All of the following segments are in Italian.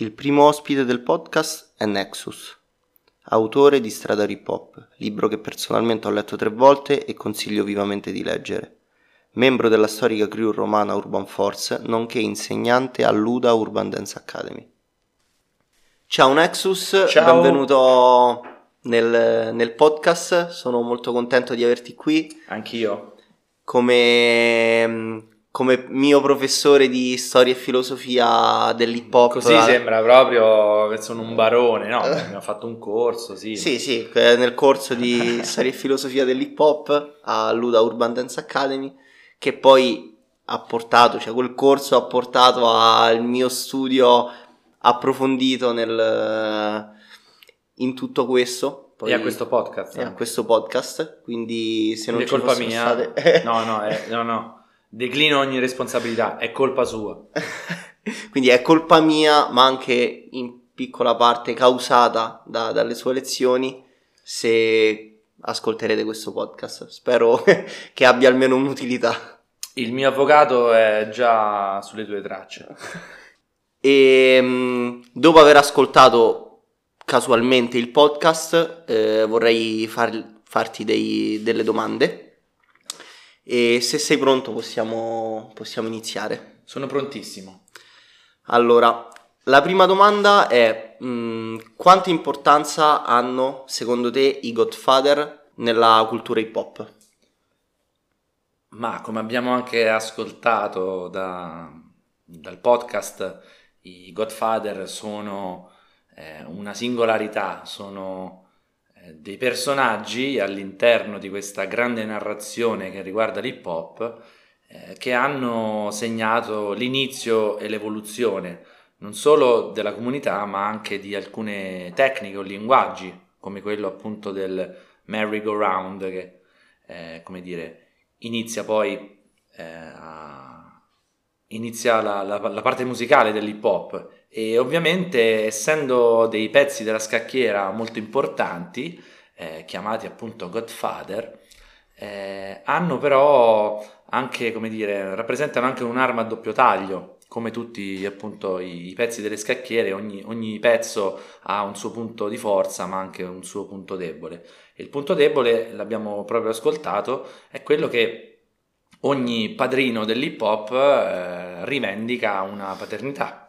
Il primo ospite del podcast è Nexus, autore di Strada Hip Hop, libro che personalmente ho letto tre volte e consiglio vivamente di leggere. Membro della storica crew romana Urban Force, nonché insegnante all'UDA Urban Dance Academy. Ciao Nexus, Ciao. benvenuto nel, nel podcast, sono molto contento di averti qui Anch'io. come, come mio professore di storia e filosofia dell'hip hop. Così sembra proprio che sono un barone, no? Abbiamo fatto un corso, sì. Sì, sì, eh, nel corso di storia e filosofia dell'hip hop all'UDA Urban Dance Academy, che poi ha portato, cioè quel corso ha portato al mio studio approfondito nel, in tutto questo. Poi- E a questo podcast. e a questo podcast, quindi se non è ci colpa mia. state- No, no, è- no, no. Declino ogni responsabilità, è colpa sua. Quindi è colpa mia, ma anche in piccola parte causata da- dalle sue lezioni, se ascolterete questo podcast. Spero che abbia almeno un'utilità. Il mio avvocato è già sulle tue tracce. E mh, dopo aver ascoltato casualmente il podcast, eh, vorrei far- farti dei- delle domande. E se sei pronto possiamo, possiamo iniziare. Sono prontissimo. Allora, la prima domanda è mh, quanta importanza hanno secondo te i Godfather nella cultura hip hop? Ma come abbiamo anche ascoltato da- dal podcast, i Godfather sono eh, una singolarità, sono dei personaggi all'interno di questa grande narrazione che riguarda l'hip hop eh, che hanno segnato l'inizio e l'evoluzione non solo della comunità ma anche di alcune tecniche o linguaggi come quello appunto del merry-go-round che eh, come dire inizia poi eh, a- inizia la, la- la parte musicale dell'hip hop e ovviamente essendo dei pezzi della scacchiera molto importanti eh, chiamati appunto Godfather eh, hanno però anche come dire rappresentano anche un'arma a doppio taglio come tutti appunto i, pezzi delle scacchiere ogni, ogni pezzo ha un suo punto di forza ma anche un suo punto debole. E il punto debole l'abbiamo proprio ascoltato è quello che ogni padrino dell'hip hop eh, rivendica una paternità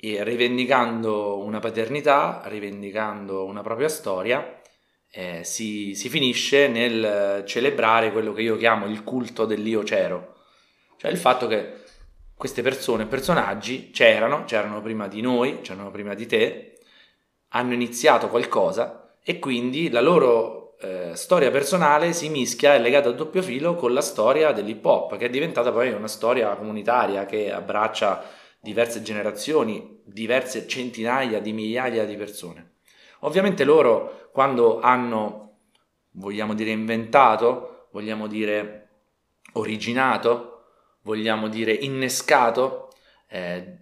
e rivendicando una paternità, rivendicando una propria storia, eh, si, si finisce nel celebrare quello che io chiamo il culto dell'io c'ero, cioè il fatto che queste persone, personaggi c'erano, c'erano prima di noi, c'erano prima di te, hanno iniziato qualcosa e quindi la loro eh, storia personale si mischia, è legata a doppio filo con la storia dell'hip hop, che è diventata poi una storia comunitaria che abbraccia diverse generazioni, diverse centinaia di migliaia di persone. Ovviamente loro quando hanno, vogliamo dire, inventato, vogliamo dire, originato, vogliamo dire, innescato eh,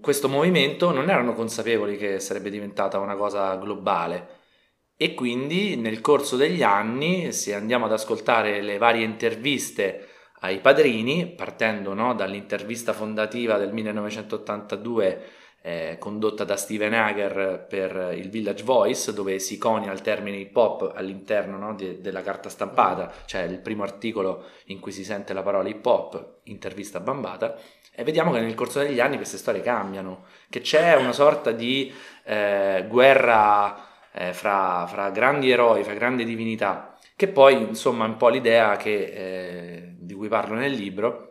questo movimento, non erano consapevoli che sarebbe diventata una cosa globale. E quindi nel corso degli anni, se andiamo ad ascoltare le varie interviste ai padrini, partendo no, dall'intervista fondativa del 1982 eh, condotta da Steven Hager per il Village Voice, dove si conia il termine hip hop all'interno no, de- della carta stampata, cioè il primo articolo in cui si sente la parola hip hop, intervista bambata, e vediamo che nel corso degli anni queste storie cambiano, che c'è una sorta di eh, guerra eh, fra, fra grandi eroi, fra grandi divinità, che poi insomma è un po' l'idea che, eh, di cui parlo nel libro,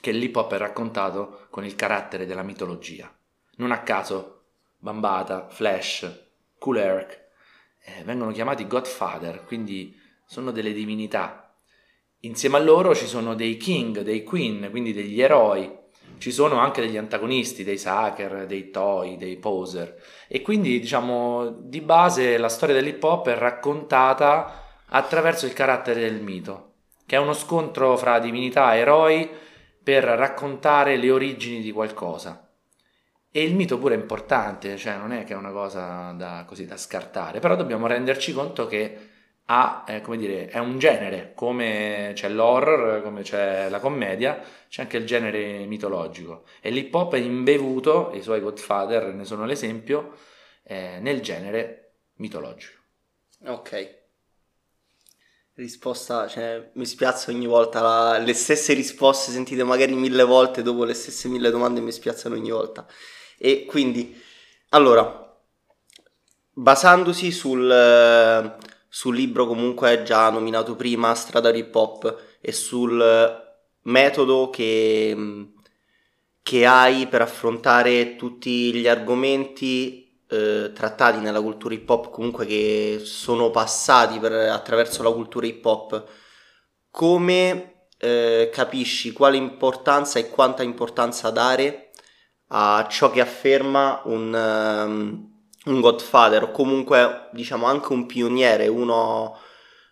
che l'hip hop è raccontato con il carattere della mitologia. Non a caso Bambata, Flash, Cool Herc eh, vengono chiamati Godfather, quindi sono delle divinità. Insieme a loro ci sono dei king, dei queen, quindi degli eroi. Ci sono anche degli antagonisti, dei sucker, dei toy, dei poser. E quindi, diciamo, di base la storia dell'hip hop è raccontata attraverso il carattere del mito, che è uno scontro fra divinità e eroi per raccontare le origini di qualcosa. E il mito pure è importante, cioè non è che è una cosa da, così da scartare, però dobbiamo renderci conto che ha, eh, come dire, è un genere, come c'è l'horror, come c'è la commedia, c'è anche il genere mitologico. E l'hip hop è imbevuto, i suoi Godfather ne sono l'esempio, eh, nel genere mitologico. Ok. Risposta, cioè, mi spiazza ogni volta la, le stesse risposte sentite magari mille volte dopo le stesse mille domande mi spiazzano ogni volta. E quindi, allora, basandosi sul, sul libro comunque già nominato prima, Strada Hip Hop, e sul metodo che, che hai per affrontare tutti gli argomenti eh, trattati nella cultura hip hop, comunque che sono passati per, attraverso la cultura hip hop, come eh, capisci quale importanza e quanta importanza dare a ciò che afferma un, um, un Godfather o comunque diciamo anche un pioniere, uno,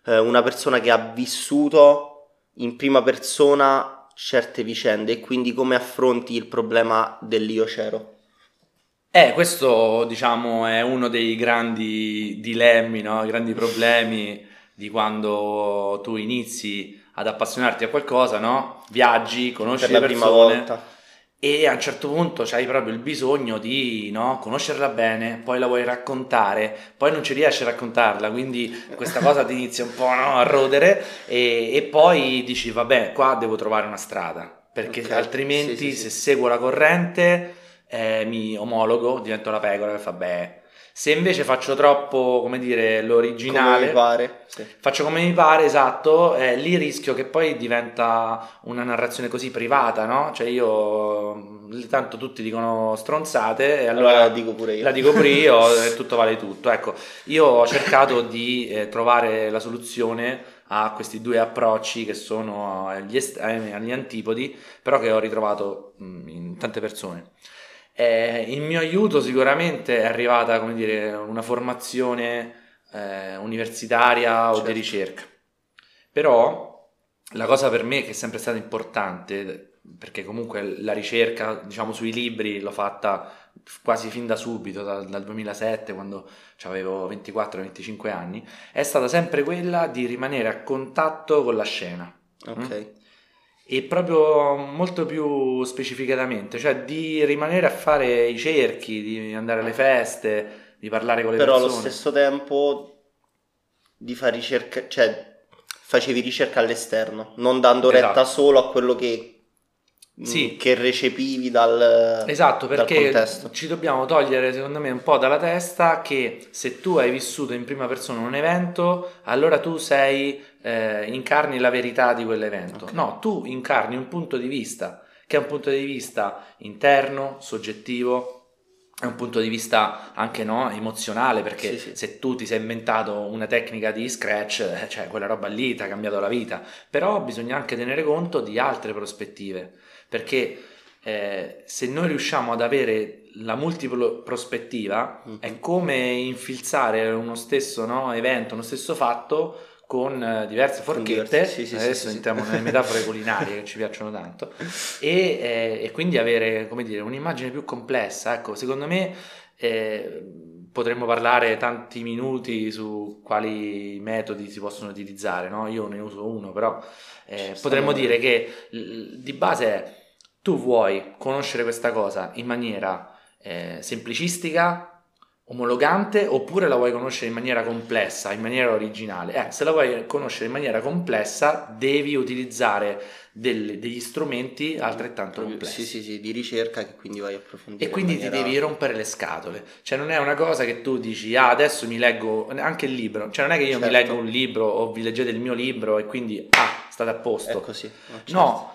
eh, una persona che ha vissuto in prima persona certe vicende e quindi come affronti il problema dell'io c'ero? Eh, questo diciamo è uno dei grandi dilemmi, no? grandi problemi di quando tu inizi ad appassionarti a qualcosa, no? Viaggi, conosci per prima persone volta. e a un certo punto hai proprio il bisogno di no? conoscerla bene, poi la vuoi raccontare, poi non ci riesci a raccontarla, quindi questa cosa ti inizia un po' no? a rodere e, e poi dici vabbè, qua devo trovare una strada, perché Ok, altrimenti sì, sì, se sì. seguo la corrente eh, mi omologo, divento la pecora che fa beh. Se invece faccio troppo, come dire, Come l'originale, mi pare. Sì. faccio come mi pare, esatto, eh, lì rischio che poi diventa una narrazione così privata, no? Cioè io, tanto tutti dicono stronzate e Allora allora la dico pure io. la dico pure io e tutto vale tutto. Ecco, io ho cercato di eh, trovare la soluzione a questi due approcci che sono agli, est- eh, agli antipodi, però che ho ritrovato mh, in tante persone. Eh, il mio aiuto sicuramente è arrivata, come dire, una formazione eh, universitaria o Certo. di ricerca. Però la cosa per me che è sempre stata importante, perché comunque la ricerca, diciamo, sui libri l'ho fatta quasi fin da subito, dal, dal 2007, quando avevo 24-25 anni, è stata sempre quella di rimanere a contatto con la scena. Ok. E proprio molto più specificatamente, cioè di rimanere a fare i cerchi, di andare alle feste, di parlare con le Però allo persone. stesso tempo di fare ricerca, cioè facevi ricerca all'esterno, non dando retta Esatto. solo a quello che, mh, Sì. che recepivi dal, Esatto, dal perché contesto. ci dobbiamo togliere, secondo me, un po' dalla testa che se tu hai vissuto in prima persona un evento, allora tu sei, eh, incarni la verità di quell'evento. Ok. No, tu incarni un punto di vista, che è un punto di vista interno, soggettivo, è un punto di vista anche no, emozionale, perché Sì, sì. se tu ti sei inventato una tecnica di scratch, eh, cioè quella roba lì ti ha cambiato la vita, però bisogna anche tenere conto di altre prospettive, perché eh, se noi riusciamo ad avere la multipla prospettiva, Mhm. è come infilzare uno stesso no, evento, uno stesso fatto con eh, diverse forchette, sì, sì, adesso sì, entriamo nelle metafore culinarie che ci piacciono tanto, e, eh, e quindi avere come dire, un'immagine più complessa. Ecco, secondo me eh, potremmo parlare tanti minuti su quali metodi si possono utilizzare, no? io ne uso uno, però eh, potremmo dire che di base è tu vuoi conoscere questa cosa in maniera eh, semplicistica, omologante, oppure la vuoi conoscere in maniera complessa, in maniera originale. Eh, se la vuoi conoscere in maniera complessa, devi utilizzare del- degli strumenti altrettanto complessi. Sì, sì, sì, di ricerca che quindi vai a approfondire. E quindi in ti maniera- devi rompere le scatole. Cioè, non è una cosa che tu dici, ah, adesso mi leggo anche il libro. Cioè, non è che io mi Certo. leggo un libro o vi leggete il mio libro e quindi, ah, state a posto. È così. no, certo. No,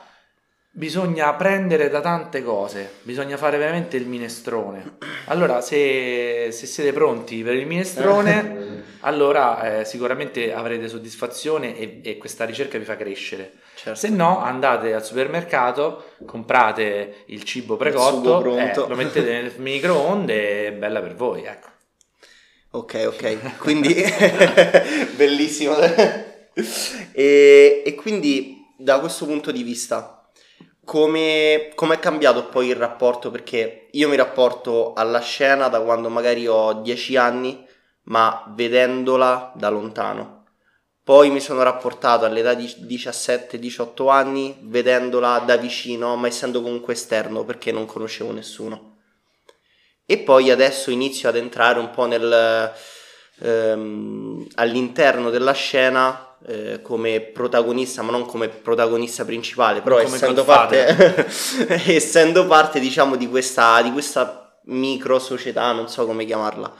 bisogna prendere da tante cose, bisogna fare veramente il minestrone. Allora, se, se siete pronti per il minestrone, allora eh, sicuramente avrete soddisfazione e, e questa ricerca vi fa crescere. Certo. Se no, andate al supermercato, comprate il cibo precotto, eh, lo mettete nel microonde e bella per voi, ecco. Ok, ok, quindi bellissimo. e, e quindi da questo punto di vista, come è cambiato poi il rapporto? Perché io mi rapporto alla scena da quando magari ho 10 anni, ma vedendola da lontano. Poi mi sono rapportato all'età di 17-18 anni vedendola da vicino, ma essendo comunque esterno perché non conoscevo nessuno. E poi adesso inizio ad entrare un po' nel, ehm, all'interno della scena eh, come protagonista, ma non come protagonista principale, però essendo parte, essendo parte, diciamo, di questa, di questa micro società, non so come chiamarla.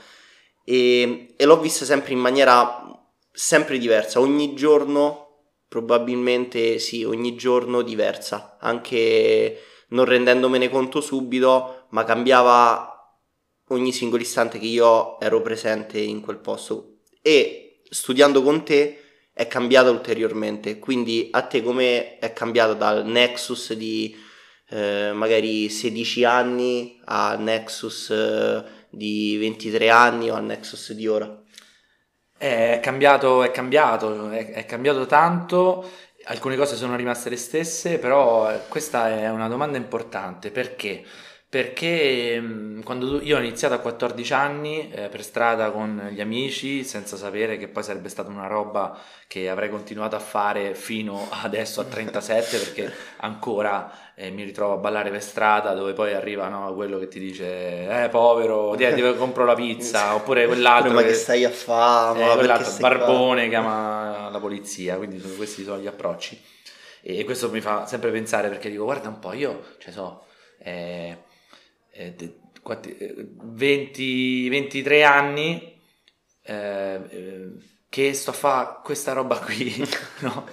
E, e l'ho vista sempre in maniera sempre diversa, ogni giorno probabilmente sì, ogni giorno diversa, anche non rendendomene conto subito, ma cambiava ogni singolo istante che io ero presente in quel posto e studiando con te è cambiata ulteriormente, quindi a te come è cambiato dal Nexus di eh, magari 16 anni a Nexus eh, di 23 anni o al Nexus di ora? È cambiato, è cambiato, è, è cambiato tanto, alcune cose sono rimaste le stesse, però questa è una domanda importante perché? Perché mm, quando io ho iniziato a 14 anni eh, per strada con gli amici, senza sapere che poi sarebbe stata una roba che avrei continuato a fare fino adesso a 37, perché ancora eh, mi ritrovo a ballare per strada dove poi arriva no, quello che ti dice eh povero, ti, ti compro la pizza, oppure quell'altro ma che, che stai a fare, eh, quell'altro barbone qua? chiama la polizia, quindi questi sono gli approcci. E questo mi fa sempre pensare perché dico guarda un po', io cioè so... Eh, 20, 23 eh, anni eh, eh, che sto a fare questa roba qui no?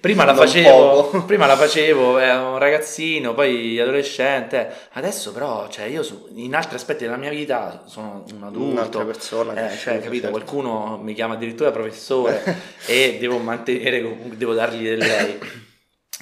prima, la facevo, prima la facevo ero un ragazzino poi adolescente adesso però cioè, io su, in altri aspetti della mia vita sono un adulto un'altra persona eh, cioè, capito? Certo. qualcuno mi chiama addirittura professore e devo mantenere devo dargli del lei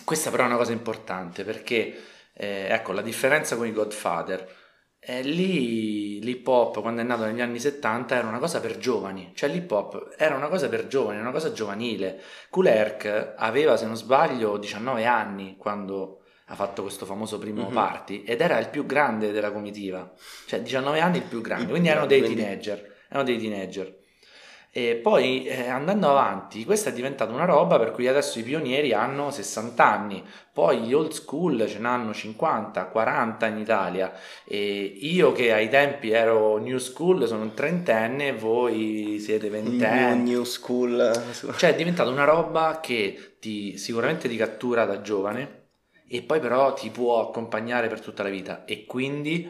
questa però è una cosa importante perché eh, ecco, la differenza con i Godfather. Eh, lì l'hip hop quando è nato negli anni 70 era una cosa per giovani, cioè l'hip hop era una cosa per giovani, una cosa giovanile. Kulerk aveva, se non sbaglio, 19 anni quando ha fatto questo famoso primo mm-hmm. party ed era il più grande della comitiva, cioè 19 anni il più grande, quindi erano dei teenager, erano dei teenager. E poi eh, andando avanti, questa è diventata una roba per cui adesso i pionieri hanno 60 anni, poi gli old school ce n'hanno 50, 40 in Italia. E io che ai tempi ero new school sono un trentenne, voi siete ventenni. New, new school. Cioè è diventata una roba che ti, sicuramente ti cattura da giovane e poi però ti può accompagnare per tutta la vita e quindi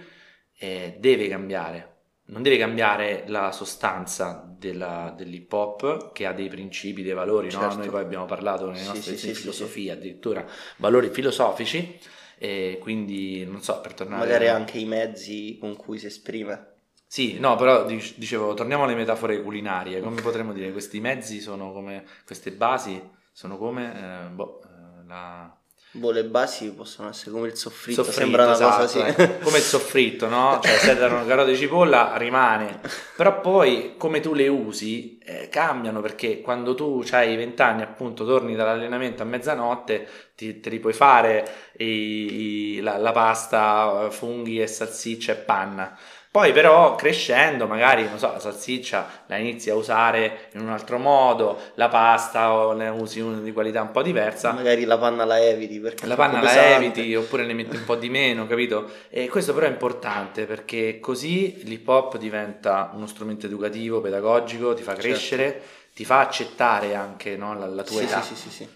eh, deve cambiare non deve cambiare la sostanza della, dell'hip hop che ha dei principi, dei valori, certo. no? noi poi abbiamo parlato nelle nostre sì, sì, filosofie, sì, addirittura valori filosofici e quindi non so per tornare magari a... anche i mezzi con cui si esprime sì, no, però dicevo, torniamo alle metafore culinarie, come potremmo dire, questi mezzi sono come, queste basi sono come, eh, boh, eh, la, Boh, le basi possono essere come il soffritto, soffritto sembra una esatto, cosa sì. Eh. Come il soffritto, no? Cioè se danno carote di cipolla rimane, però poi come tu le usi eh, cambiano perché quando tu hai 20 anni appunto torni dall'allenamento a mezzanotte ti, te li puoi fare i, i, la, la pasta, funghi e salsiccia e panna poi però crescendo, magari, non so, la salsiccia la inizi a usare in un altro modo, la pasta o ne usi una di qualità un po' diversa. Magari la panna la eviti perché La panna la eviti oppure ne metti un po' di meno, capito? E questo però è importante perché così l'hip hop diventa uno strumento educativo, pedagogico, ti fa certo. crescere, certo. ti fa accettare anche no, la, la, tua sì, età. Sì, sì, sì,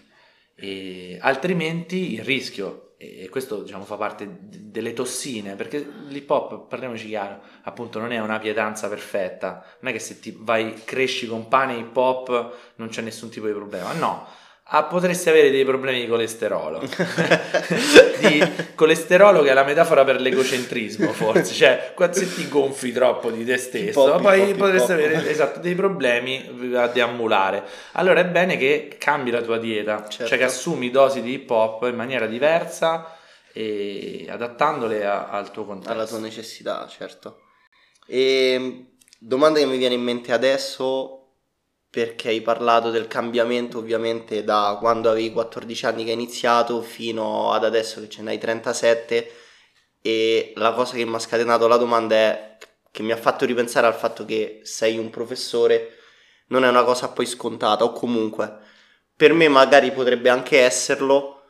sì. Altrimenti il rischio e questo diciamo fa parte delle tossine perché l'hip hop parliamoci chiaro appunto non è una pietanza perfetta. Non è che se ti vai cresci con pane hip hop non c'è nessun tipo di problema. No ah, potresti avere dei problemi di colesterolo. di colesterolo che è la metafora per l'egocentrismo, forse. Cioè, se ti gonfi troppo di te stesso, pop, poi pop, potresti pop. avere esatto, dei problemi a deambulare. Allora è bene che cambi la tua dieta, certo. cioè che assumi dosi di hip hop in maniera diversa e adattandole a, al tuo contesto. Alla tua necessità, certo. E domanda che mi viene in mente adesso perché hai parlato del cambiamento ovviamente da quando avevi 14 anni che hai iniziato fino ad adesso che ce n'hai 37 e la cosa che mi ha scatenato la domanda è che mi ha fatto ripensare al fatto che sei un professore non è una cosa poi scontata, o comunque. Per me magari potrebbe anche esserlo,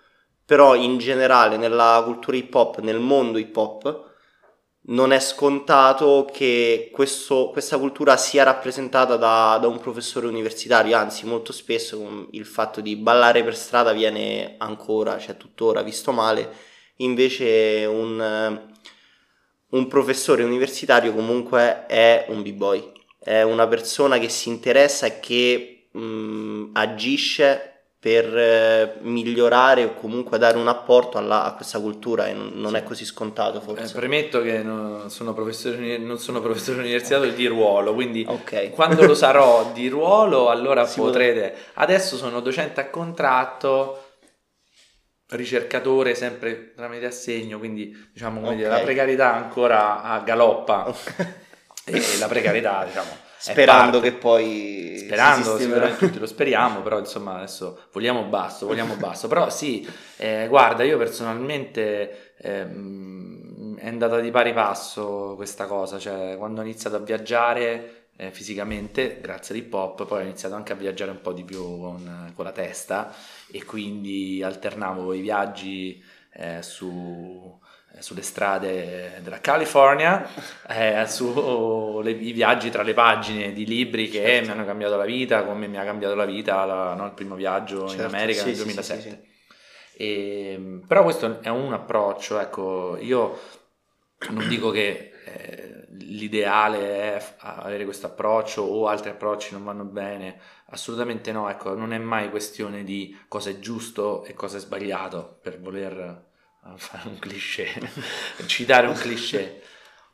però in generale nella cultura hip hop, nel mondo hip hop, non è scontato che questo, questa cultura sia rappresentata da, da, un professore universitario, anzi molto spesso il fatto di ballare per strada viene ancora, cioè tuttora visto male, invece un, un professore universitario comunque è un b-boy, è una persona che si interessa e che mh, agisce per eh, migliorare o comunque dare un apporto alla, a questa cultura e non, non sì. è così scontato forse. Eh, premetto che non sono professore, non sono professore universitario okay. di ruolo, quindi okay. quando lo sarò di ruolo allora si potrete... Può... Adesso sono docente a contratto, ricercatore sempre tramite assegno, quindi diciamo okay. dire, la precarietà ancora a galoppa e la precarietà diciamo Sperando che poi... Sperando, sicuramente tutti lo speriamo, però insomma adesso vogliamo basso, vogliamo basso. Però sì, eh, guarda, io personalmente eh, è andata di pari passo questa cosa, cioè quando ho iniziato a viaggiare eh, fisicamente, grazie all'hip hop, poi ho iniziato anche a viaggiare un po' di più con, con la testa e quindi alternavo i viaggi eh, su sulle strade della California, eh, sui viaggi tra le pagine di libri che certo. mi hanno cambiato la vita, come mi ha cambiato la vita la, no, il primo viaggio certo. in America sì, nel 2007. Sì, sì, e, ehm, però questo è un approccio, ecco, io non dico che eh, l'ideale è avere questo approccio o altri approcci non vanno bene, assolutamente no, ecco, non è mai questione di cosa è giusto e cosa è sbagliato per voler a fare un cliché, citare un cliché.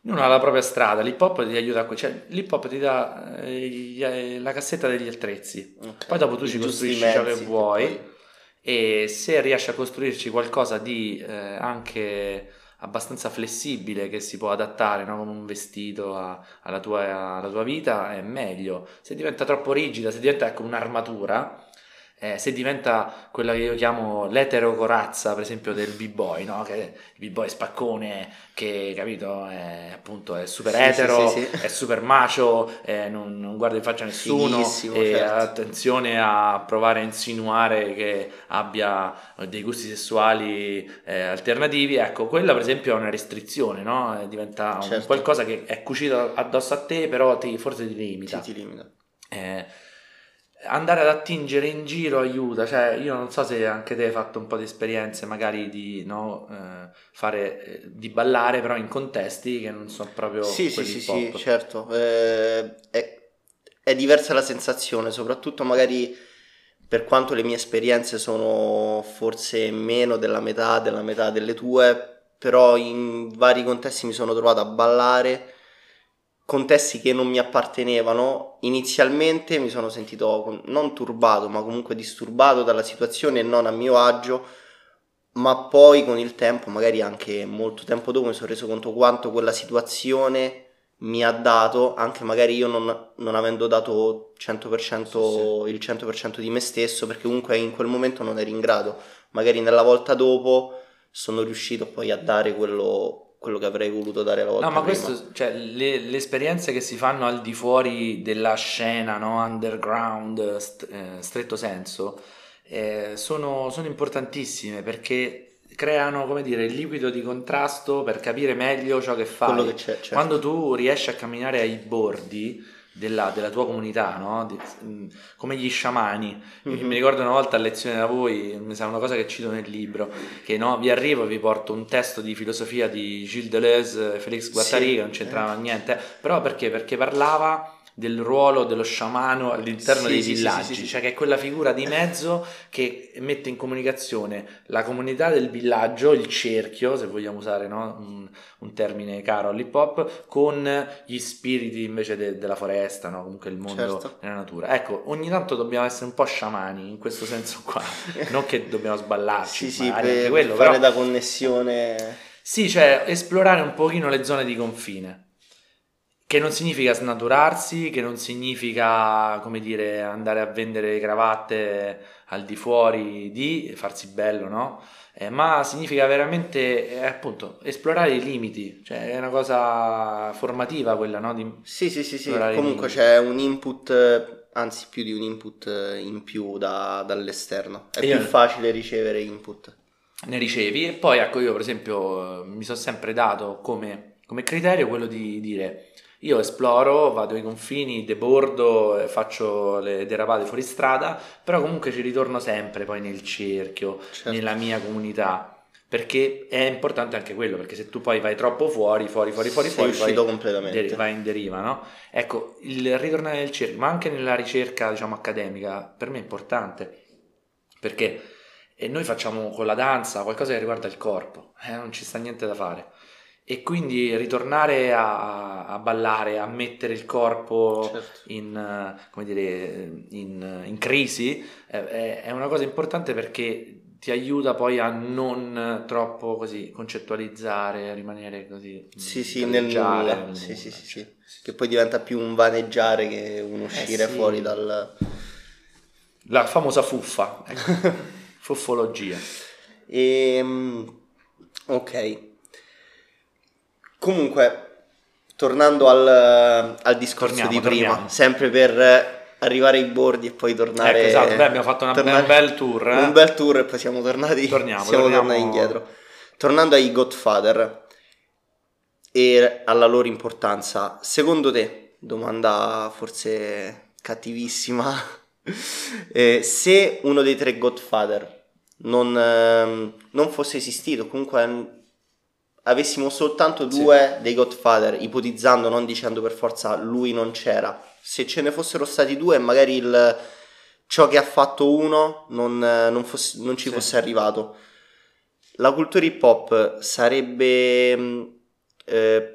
Ognuno ha la propria strada, l'hip hop ti aiuta a cioè l'hip hop ti dà eh, eh, la cassetta degli attrezzi, okay. poi dopo tu I ci costruisci mezzi, ciò che vuoi poi... e se riesci a costruirci qualcosa di eh, anche abbastanza flessibile che si può adattare no? come un vestito a, alla, tua, alla tua vita è meglio, se diventa troppo rigida, se diventa ecco, un'armatura eh, se diventa quella che io chiamo l'eterocorazza, per esempio, del b-boy, no? che il b-boy spaccone, che capito, è, appunto è super sì, etero, sì, sì, è super macio, eh, non, non, guarda in faccia a nessuno, e certo. attenzione a provare a insinuare che abbia dei gusti sessuali eh, alternativi, ecco, quella per esempio è una restrizione, no? Diventa certo. un qualcosa che è cucito addosso a te, però ti, forse ti limita. ti limita. Andare ad attingere in giro aiuta, cioè io non so se anche te hai fatto un po' di esperienze magari di no, eh, fare, eh, di ballare però in contesti che non sono proprio sì sì sì, sì certo. Eh, è, è, diversa la sensazione soprattutto magari per quanto le mie esperienze sono forse meno della metà della metà delle tue però in vari contesti mi sono trovato a ballare contesti che non mi appartenevano, inizialmente mi sono sentito non turbato, ma comunque disturbato dalla situazione e non a mio agio, ma poi con il tempo, magari anche molto tempo dopo, mi sono reso conto quanto quella situazione mi ha dato, anche magari io non, non avendo dato 100%, sì, il 100% di me stesso, perché comunque in quel momento non eri in grado, magari nella volta dopo sono riuscito poi a dare quello quello che avrei voluto dare la volta No, ma prima. questo, cioè, le, le, esperienze che si fanno al di fuori della scena, no? underground, st- eh, stretto senso, eh, sono, sono importantissime perché creano, come dire, il liquido di contrasto per capire meglio ciò che fai. Che certo. Quando tu riesci a camminare ai bordi della, della tua comunità, no? Di, mm, come gli sciamani. Mm-hmm. Mi ricordo una volta a lezione da voi, mi sa una cosa che cito nel libro, che no, vi arrivo e vi porto un testo di filosofia di Gilles Deleuze, Felix Guattari, sì. che non c'entrava eh. niente, però perché? Perché parlava del ruolo dello sciamano all'interno sì, dei sì, villaggi, sì, cioè che è quella figura di mezzo che mette in comunicazione la comunità del villaggio, il cerchio, se vogliamo usare no? un, un, termine caro all'hip hop, con gli spiriti invece de, della foresta, no? comunque il mondo certo. della natura. Ecco, ogni tanto dobbiamo essere un po' sciamani in questo senso qua, non che dobbiamo sballarci, sì, sì, per, quello, fare però... da connessione. Sì, cioè esplorare un pochino le zone di confine. Che non significa snaturarsi, che non significa, come dire, andare a vendere cravatte al di fuori di farsi bello, no? Eh, ma significa veramente, eh, appunto, esplorare i limiti, cioè è una cosa formativa quella, no? Di sì, sì, sì, sì. comunque c'è un input anzi più di un input in più da, dall'esterno. È Io- più facile ricevere input. ne ricevi e poi ecco io per esempio eh, mi sono sempre dato come, come criterio quello di dire io esploro, vado ai confini, debordo, faccio le derapate fuori strada, però comunque ci ritorno sempre poi nel cerchio, Certo. nella mia comunità, perché è importante anche quello, perché se tu poi vai troppo fuori, fuori, fuori, fuori, Sei fuori, poi completamente. deri- vai in deriva, no? Ecco, il ritornare nel cerchio, ma anche nella ricerca, diciamo, accademica, per me è importante, perché e noi facciamo con la danza qualcosa che riguarda il corpo, eh, non ci sta niente da fare. E quindi ritornare a, a ballare, a mettere il corpo Certo. in, eh, come dire, in, in crisi, eh, è, è una cosa importante perché ti aiuta poi a non troppo così concettualizzare, a rimanere così. Sì, mm, sì, nel galleggiare nulla. nel Sì, sì, sì, cioè, sì. Che poi diventa più un vaneggiare che un uscire Eh sì. fuori dal... La famosa fuffa, ecco, fuffologia. Ehm, ok. Comunque, tornando al, al discorso Torniamo, di prima, torniamo. sempre per arrivare ai bordi e poi tornare... Ecco, esatto, beh, abbiamo fatto una- tornare- un bel tour, eh? Un bel tour e poi siamo tornati, Torniamo, siamo torniamo- tornati indietro. Tornando ai Godfather e alla loro importanza, secondo te, domanda forse cattivissima, eh, se uno dei tre Godfather non, ehm, non fosse esistito, comunque avessimo soltanto Sì. due dei Godfather, ipotizzando, non dicendo per forza lui non c'era, se ce ne fossero stati due, magari il, ciò che ha fatto uno non, non fosse- non ci Sì. fosse arrivato. La cultura hip hop sarebbe. mh, eh,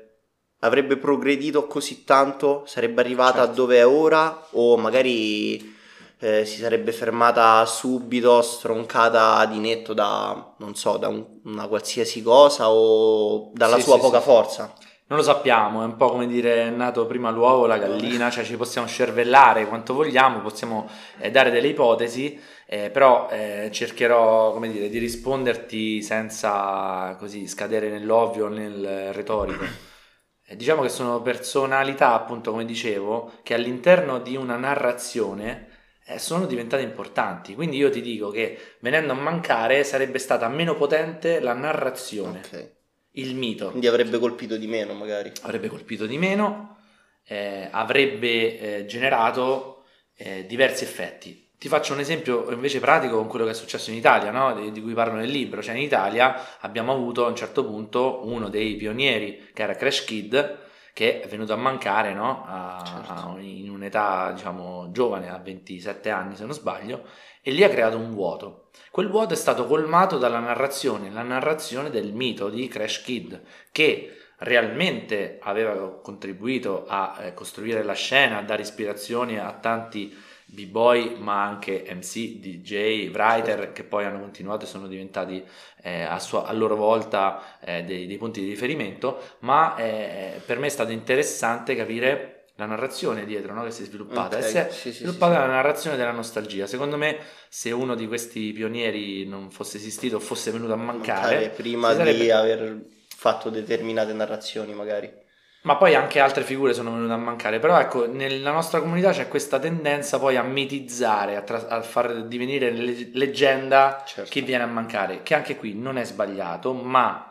avrebbe progredito così tanto? Sarebbe arrivata Certo. dove è ora? O magari eh, si sarebbe fermata subito, stroncata di netto da, non so, da un- una qualsiasi cosa o dalla Sì, sua sì, poca sì, forza? Non lo sappiamo, è un po' come dire è nato prima l'uovo o la gallina, cioè ci possiamo scervellare quanto vogliamo, possiamo eh, dare delle ipotesi, eh, però eh, cercherò come dire, di risponderti senza così scadere nell'ovvio o nel retorico. Eh, diciamo che sono personalità, appunto come dicevo, che all'interno di una narrazione sono diventate importanti, quindi io ti dico che venendo a mancare sarebbe stata meno potente la narrazione, Ok. il mito Quindi avrebbe colpito di meno, magari. avrebbe colpito di meno, eh, avrebbe eh, generato eh, diversi effetti. Ti faccio un esempio invece pratico con quello che è successo in Italia, no? di, di cui parlo nel libro. Cioè in Italia abbiamo avuto a un certo punto uno dei pionieri, che era Crash Kid, che è venuto a mancare no? A- Certo. a- in un'età diciamo giovane, a 27 anni se non sbaglio, e lì ha creato un vuoto. Quel vuoto è stato colmato dalla narrazione, la narrazione del mito di Crash Kid, che realmente aveva contribuito a eh, costruire la scena, a dare ispirazioni a tanti b-boy, ma anche MC, DJ, writer che poi hanno continuato e sono diventati eh, a, sua- a loro volta eh, dei, dei punti di riferimento, ma eh, per me è stato interessante capire la narrazione dietro no, che si è sviluppata. Ok, E si è sì, sì, sì, sviluppata sì. la narrazione della nostalgia. Secondo me, se uno di questi pionieri non fosse esistito o fosse venuto a mancare, Mancare prima sarebbe- di aver fatto determinate narrazioni, magari. Ma poi anche altre figure sono venute a mancare. Però ecco, nella nostra comunità c'è questa tendenza poi a mitizzare, a, tra- a far divenire le- leggenda Certo. chi viene a mancare, che anche qui non è sbagliato, ma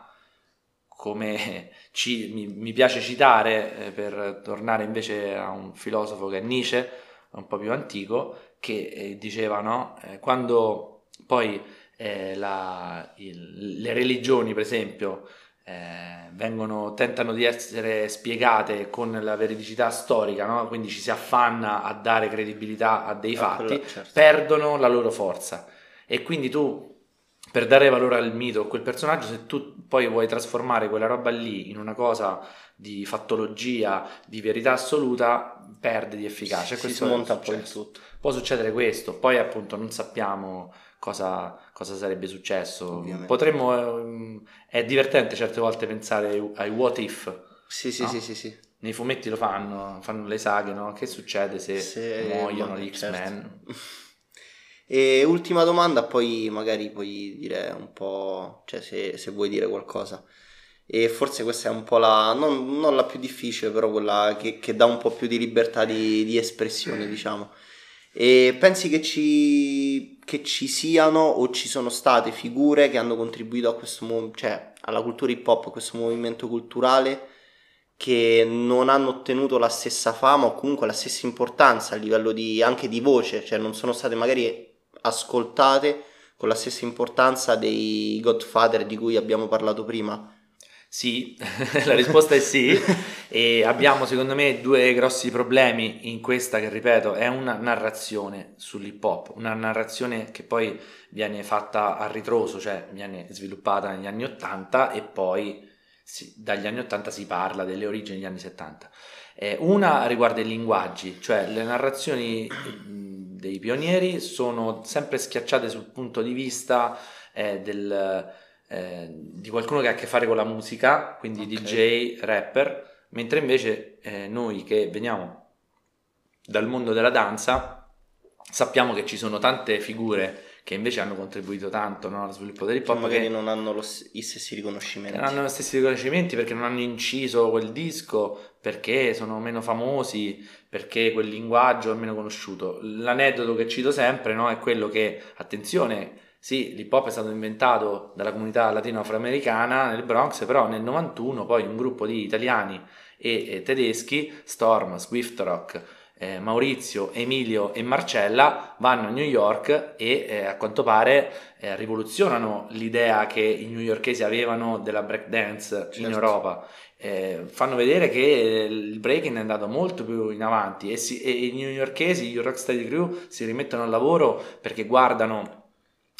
come ci- mi, mi piace citare, eh, per tornare invece a un filosofo che è Nietzsche, un po' più antico, che eh, diceva, no? Eh, quando poi eh, la- il- le religioni, per esempio, eh, vengono, tentano di essere spiegate con la veridicità storica, no? quindi ci si affanna a dare credibilità a dei Ah, fatti, quello- certo. perdono la loro forza. E quindi tu, per dare valore al mito, a quel personaggio, se tu poi vuoi trasformare quella roba lì in una cosa di fattologia, di verità assoluta, perde di efficacia. Si questo è smonta un po' il successo. tutto. Può succedere questo, poi appunto non sappiamo cosa, cosa sarebbe successo. Ovviamente. Potremmo, ehm, è divertente certe volte pensare ai what if. Sì, sì, No? sì, sì, sì. Nei fumetti lo fanno, fanno le saghe, no? Che succede se, Se- muoiono gli certo. X-Men? E ultima domanda, poi magari puoi dire un po', cioè se, se vuoi dire qualcosa. E forse questa è un po' la, non, non la più difficile, però quella che, che dà un po' più di libertà di, di espressione, diciamo. E pensi che ci, che ci siano o ci sono state figure che hanno contribuito a questo, cioè alla cultura hip hop, a questo movimento culturale che non hanno ottenuto la stessa fama o comunque la stessa importanza a livello di, anche di voce, cioè non sono state magari ascoltate con la stessa importanza dei Godfather di cui abbiamo parlato prima? Sì, la risposta è sì e abbiamo secondo me due grossi problemi in questa che ripeto è una narrazione sull'hip hop, una narrazione che poi viene fatta a ritroso, cioè viene sviluppata negli anni 80 e poi sì, dagli anni 80 si parla delle origini degli anni 70. Eh, una riguarda i linguaggi, cioè le narrazioni dei pionieri sono sempre schiacciate sul punto di vista eh, del eh, di qualcuno che ha a che fare con la musica, quindi okay. DJ, rapper, mentre invece eh, noi che veniamo dal mondo della danza sappiamo che ci sono tante figure che invece hanno contribuito tanto no, allo sviluppo dell'hip hop. Che non hanno lo, i stessi riconoscimenti. Non hanno gli stessi riconoscimenti perché non hanno inciso quel disco, perché sono meno famosi, perché quel linguaggio è meno conosciuto. L'aneddoto che cito sempre no, è quello che, attenzione, sì, l'hip hop è stato inventato dalla comunità latino-afroamericana nel Bronx, però nel 91 poi un gruppo di italiani e, e tedeschi, Storm, Swift Rock, eh, Maurizio, Emilio e Marcella vanno a New York e eh, a quanto pare eh, rivoluzionano l'idea che i newyorkesi avevano della breakdance certo. in Europa. Eh, fanno vedere che il breaking è andato molto più in avanti e, si, e i newyorkesi, i Rocksteady Crew si rimettono al lavoro perché guardano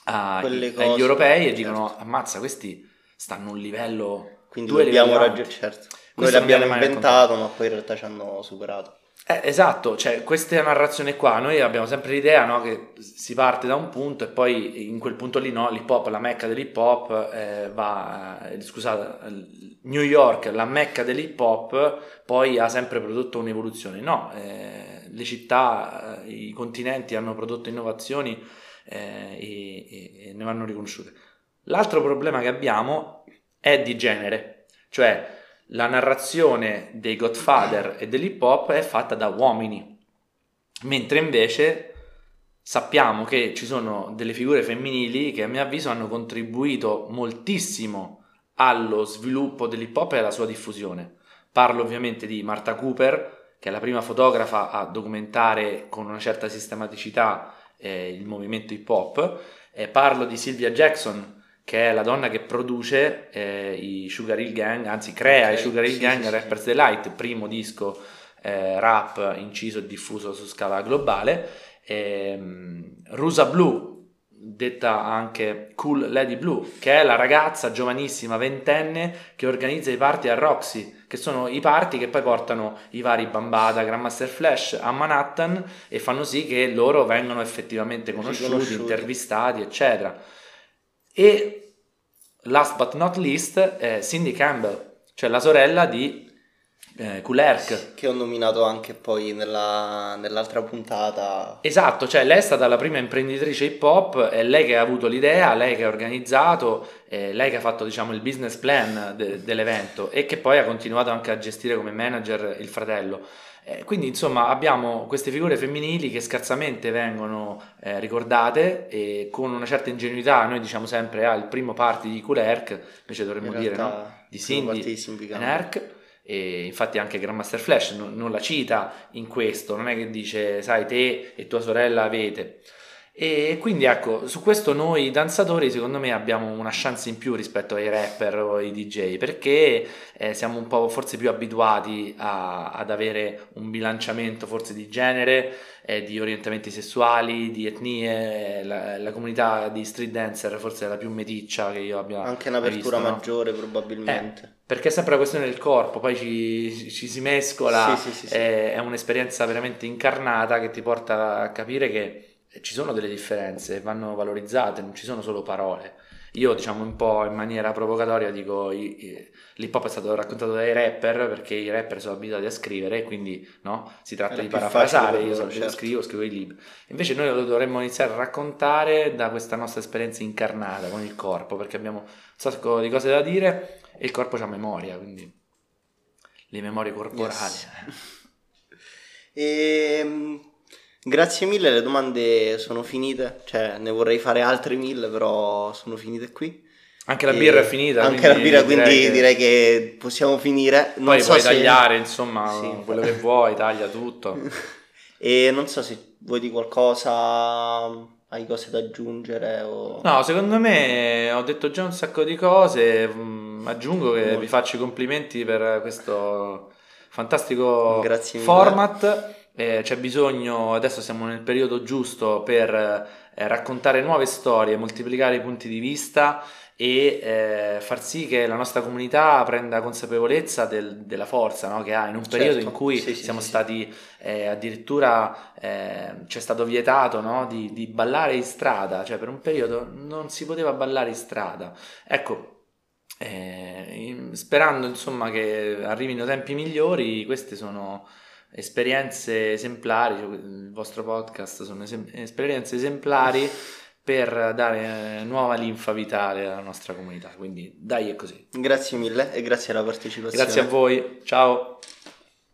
ai, agli europei e dicono certo. ammazza questi stanno a un livello quindi dobbiamo raggiungere certo. Noi l'abbiamo inventato ma poi in realtà ci hanno superato. Eh, esatto, cioè questa narrazione qua, noi abbiamo sempre l'idea no, che si parte da un punto e poi in quel punto lì no, l'hip hop, la mecca dell'hip hop eh, va, eh, scusate, New York, la mecca dell'hip hop, poi ha sempre prodotto un'evoluzione, no, eh, le città, eh, i continenti hanno prodotto innovazioni eh, e, e ne vanno riconosciute. L'altro problema che abbiamo è di genere, cioè la narrazione dei Godfather e dell'hip hop è fatta da uomini, mentre invece sappiamo che ci sono delle figure femminili che a mio avviso hanno contribuito moltissimo allo sviluppo dell'hip hop e alla sua diffusione. Parlo ovviamente di Marta Cooper, che è la prima fotografa a documentare con una certa sistematicità eh, il movimento hip hop. Eh, parlo di Sylvia Jackson, che è la donna che produce eh, i Sugar Hill Gang, anzi crea okay, i Sugar Hill sì, Gang sì, Rappers. Delight, primo disco eh, rap inciso e diffuso su scala globale. Ehm, Rusa Blue, detta anche Cool Lady Blue, che è la ragazza giovanissima ventenne che organizza i party a Roxy, che sono i party che poi portano i vari Bambada, Grandmaster Flash a Manhattan e fanno sì che loro vengano effettivamente conosciuti, conosciuti. intervistati, eccetera. E last but not least è Cindy Campbell, cioè la sorella di eh, Kulerk. Che ho nominato anche poi nella, nell'altra puntata. Esatto, cioè lei è stata la prima imprenditrice hip hop, è lei che ha avuto l'idea, lei che ha organizzato, lei che ha fatto diciamo il business plan de- dell'evento e che poi ha continuato anche a gestire come manager il fratello. Eh, quindi insomma abbiamo queste figure femminili che scarsamente vengono eh, ricordate e con una certa ingenuità noi diciamo sempre ah, il primo party di Kulerk, invece dovremmo dire no? di Cindy e Nerk e infatti anche Grandmaster Flash non, non, la cita in questo, non è che dice sai te e tua sorella avete. E quindi ecco, su questo noi danzatori secondo me abbiamo una chance in più rispetto ai rapper o ai DJ perché eh, siamo un po' forse più abituati a, ad avere un bilanciamento forse di genere, eh, di orientamenti sessuali, di etnie, la, la, comunità di street dancer forse è la più meticcia che io abbia Anche un'apertura visto, maggiore no? probabilmente. Eh, perché è sempre la questione del corpo, poi ci, ci si mescola, sì, sì, sì, è un'esperienza veramente incarnata che ti porta a capire che ci sono delle differenze, vanno valorizzate, non ci sono solo parole. Io, diciamo un po' in maniera provocatoria, dico l'hip hop è stato raccontato dai rapper perché i rapper sono abituati a scrivere, quindi no, si tratta Era di parafrasare. Io certo. scrivo, scrivo i libri. Invece, noi lo dovremmo iniziare a raccontare da questa nostra esperienza incarnata con il corpo, perché abbiamo un sacco di cose da dire e il corpo ha memoria, quindi le memorie corporali. Yes. e ehm, Grazie mille, le domande sono finite, cioè ne vorrei fare altre mille, però sono finite qui. Anche la birra è finita. Anche la birra, quindi direi che, direi che possiamo finire. Non Poi so puoi se... tagliare, insomma, sì, quello che vuoi, taglia tutto. e non so se vuoi di qualcosa, hai cose da aggiungere o... No, secondo me ho detto già un sacco di cose, mm, aggiungo che Molto. vi faccio i complimenti per questo fantastico format. Eh, c'è bisogno, adesso siamo nel periodo giusto per eh, raccontare nuove storie, moltiplicare i punti di vista e eh, far sì che la nostra comunità prenda consapevolezza del, della forza no? che ha in un periodo certo. in cui sì, siamo sì, stati eh, addirittura eh, ci è stato vietato no? di, di, ballare in strada, cioè per un periodo non si poteva ballare in strada. Ecco, eh, sperando insomma che arrivino tempi migliori, queste sono esperienze esemplari, il vostro podcast sono esem- esperienze esemplari per dare nuova linfa vitale alla nostra comunità. Quindi dai è così. Grazie mille e grazie alla partecipazione. Grazie a voi, ciao.